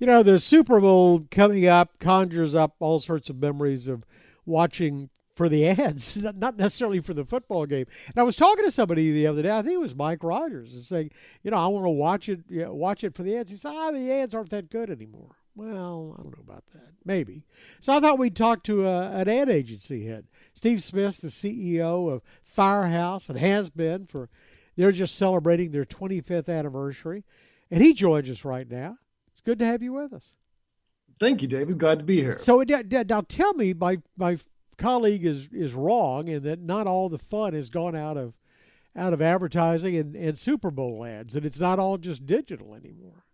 You know, the Super Bowl coming up conjures up all sorts of memories of watching for the ads, not necessarily for the football game. And I was talking to somebody the other day. I think it was Mike Rogers, and saying, you know, I want to watch it, you know, watch it for the ads. He said, ah, the ads aren't that good anymore. Well, I don't know about that. Maybe. So I thought we'd talk to a, uh, an ad agency head. Steve Smith's the CEO of Firehouse and has been for. They're just celebrating their 25th anniversary, and he joins us right now. It's good to have you with us. Thank you, David. Glad to be here. So now, tell me, my my colleague is is wrong in that not all the fun has gone out of out of advertising and, and Super Bowl ads, and it's not all just digital anymore.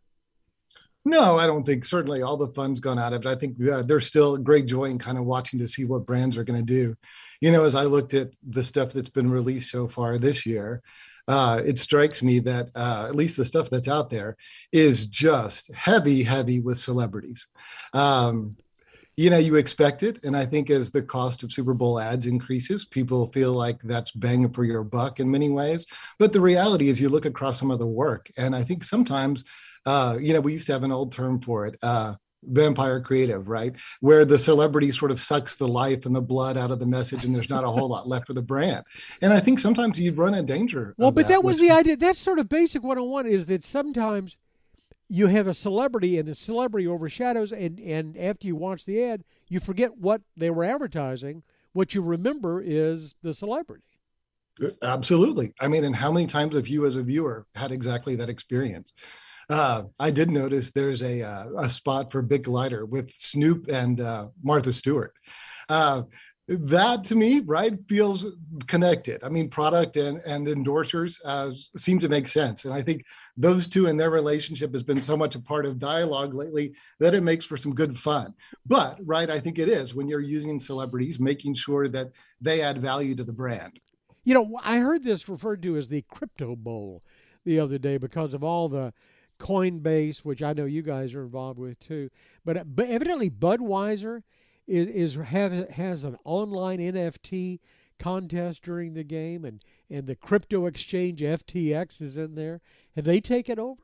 No, I don't think certainly all the fun's gone out of it. I think uh, there's still great joy in kind of watching to see what brands are going to do. You know, as I looked at the stuff that's been released so far this year, uh, it strikes me that uh, at least the stuff that's out there is just heavy, heavy with celebrities. Um, you know, you expect it. And I think as the cost of Super Bowl ads increases, people feel like that's bang for your buck in many ways. But the reality is, you look across some of the work, and I think sometimes, uh, you know, we used to have an old term for it. Uh, vampire creative, right? Where the celebrity sort of sucks the life and the blood out of the message, and there's not a whole lot left for the brand. And I think sometimes you run a danger. Well, but that, that was the idea. That's sort of basic 101 is that sometimes you have a celebrity and the celebrity overshadows and and after you watch the ad you forget what they were advertising what you remember is the celebrity uh, absolutely i mean and how many times have you as a viewer had exactly that experience uh, I did notice there's a uh, a spot for BIC Lighter with Snoop and uh, Martha Stewart. Uh, that to me, right, feels connected. I mean, product and and endorsers uh, seem to make sense, and I think those two and their relationship has been so much a part of dialogue lately that it makes for some good fun. But right, I think it is when you're using celebrities, making sure that they add value to the brand. You know, I heard this referred to as the crypto bowl the other day because of all the Coinbase, which I know you guys are involved with too. But, but evidently, Budweiser is, is have, has an online NFT contest during the game, and, and the crypto exchange FTX is in there. Have they taken over?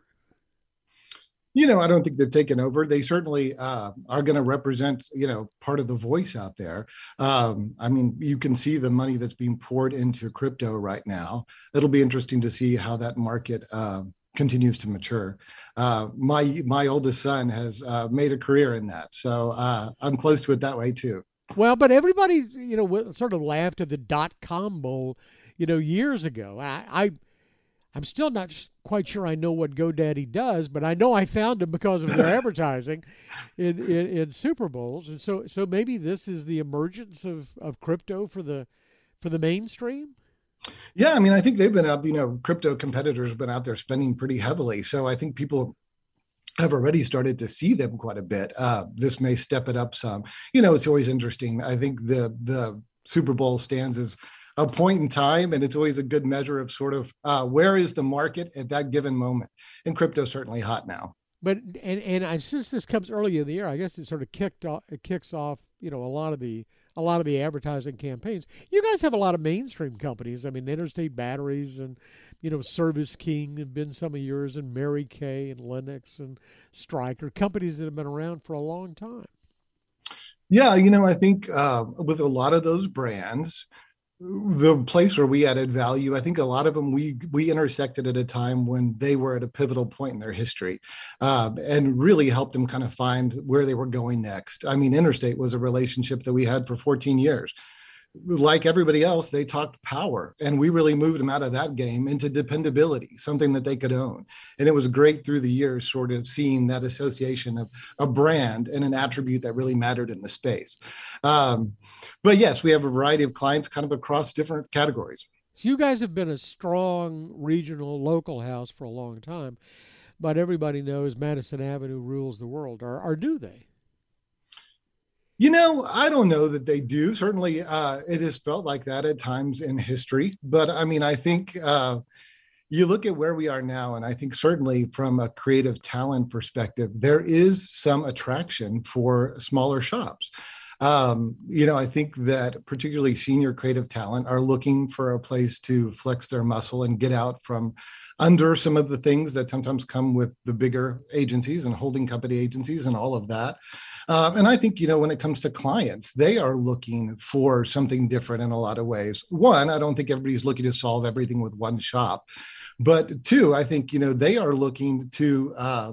You know, I don't think they've taken over. They certainly uh, are going to represent, you know, part of the voice out there. Um, I mean, you can see the money that's being poured into crypto right now. It'll be interesting to see how that market uh, continues to mature. Uh, my my oldest son has uh, made a career in that, so uh, I'm close to it that way too. Well, but everybody, you know, sort of laughed at the dot com bowl, you know, years ago. I, I I'm still not quite sure I know what GoDaddy does, but I know I found them because of their advertising in, in, in, Super Bowls, and so so maybe this is the emergence of, of crypto for the for the mainstream. Yeah, I mean, I think they've been out. You know, crypto competitors have been out there spending pretty heavily, so I think people have already started to see them quite a bit. Uh, this may step it up some. You know, it's always interesting. I think the the Super Bowl stands as a point in time, and it's always a good measure of sort of uh, where is the market at that given moment. And crypto certainly hot now. But and and I, since this comes early in the year, I guess it sort of kicked off. It kicks off, you know, a lot of the a lot of the advertising campaigns. You guys have a lot of mainstream companies. I mean, Interstate Batteries and you know Service King have been some of yours, and Mary Kay and Lennox and Stryker, companies that have been around for a long time. Yeah, you know, I think uh, with a lot of those brands, the place where we added value i think a lot of them we we intersected at a time when they were at a pivotal point in their history um, and really helped them kind of find where they were going next. I mean interstate was a relationship that we had for 14 years like everybody else, they talked power, and we really moved them out of that game into dependability, something that they could own. And it was great through the years, sort of seeing that association of a brand and an attribute that really mattered in the space. Um, but yes, we have a variety of clients kind of across different categories. So you guys have been a strong regional local house for a long time, but everybody knows Madison Avenue rules the world, or, or do they? You know, I don't know that they do. Certainly, uh, it has felt like that at times in history. But I mean, I think uh, you look at where we are now, and I think certainly from a creative talent perspective, there is some attraction for smaller shops. Um, you know, I think that particularly senior creative talent are looking for a place to flex their muscle and get out from under some of the things that sometimes come with the bigger agencies and holding company agencies and all of that. Um, and I think, you know, when it comes to clients, they are looking for something different in a lot of ways. One, I don't think everybody's looking to solve everything with one shop. But two, I think, you know, they are looking to, uh,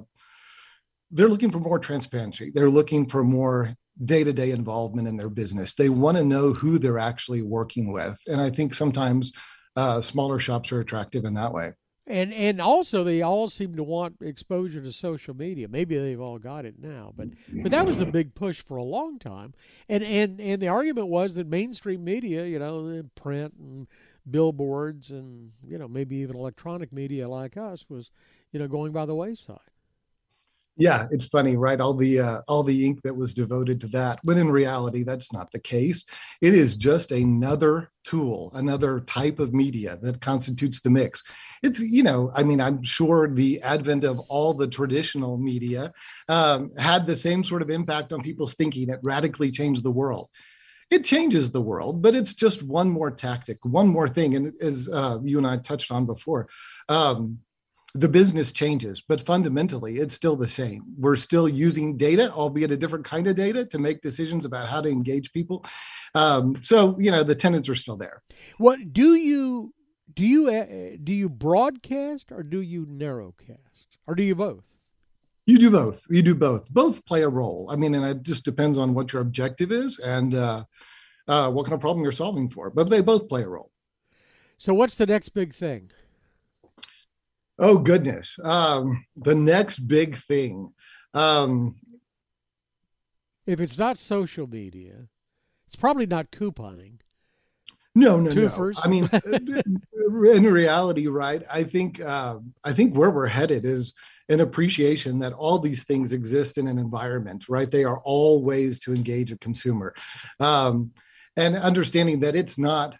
they're looking for more transparency. They're looking for more day-to-day involvement in their business. They want to know who they're actually working with. And I think sometimes uh, smaller shops are attractive in that way and and also they all seem to want exposure to social media. Maybe they've all got it now, but but that was the big push for a long time. And and and the argument was that mainstream media, you know, print and billboards and you know maybe even electronic media like us was you know going by the wayside yeah it's funny right? All the uh, all the ink that was devoted to that. When in reality that's not the case. It is just another tool another type of media that constitutes the mix. It's you know i mean i'm sure the advent of all the traditional media um, had the same sort of impact on people's thinking. It radically changed the world. It changes the world, but it's just one more tactic, one more thing. And as uh, you and I touched on before, um, the business changes, but fundamentally it's still the same. We're still using data, albeit a different kind of data, to make decisions about how to engage people. Um, so you know the tenants are still there. What do you do? You uh, do you broadcast or do you narrowcast or do you both? You do both. You do both. Both play a role. I mean, and it just depends on what your objective is and uh, uh, what kind of problem you're solving for. But they both play a role. So, what's the next big thing? Oh goodness. Um, the next big thing. Um, if it's not social media, it's probably not couponing. No, no, Twofers. no. I mean, in reality, right? I think uh, I think where we're headed is an appreciation that all these things exist in an environment, right? They are all ways to engage a consumer, um, and understanding that it's not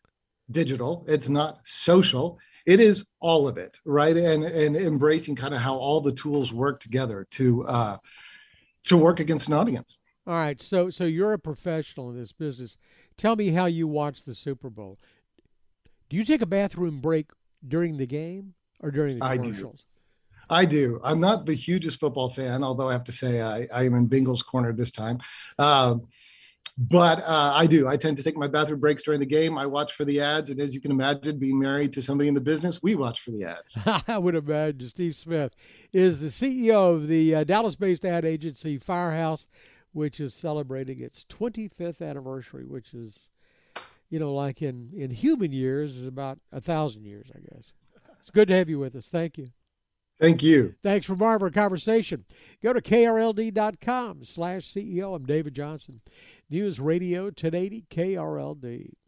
digital, it's not social, it is all of it right? And and embracing kind of how all the tools work together to uh to work against an audience. All right so so you're a professional in this business. Tell me how you watch the super bowl. Do you take a bathroom break during the game or during the commercials? I do. I'm not the hugest football fan, although I have to say I, I am in Bengals corner this time. Uh, but uh, I do. I tend to take my bathroom breaks during the game. I watch for the ads, and as you can imagine, being married to somebody in the business, we watch for the ads. I would imagine Steve Smith is the CEO of the uh, Dallas-based ad agency Firehouse, which is celebrating its 25th anniversary, which is, you know, like in in human years, is about a thousand years, I guess. It's good to have you with us. Thank you. Thank you. Thanks for Barbara conversation. Go to krld.com slash CEO. I'm David Johnson. News Radio 1080 KRLD.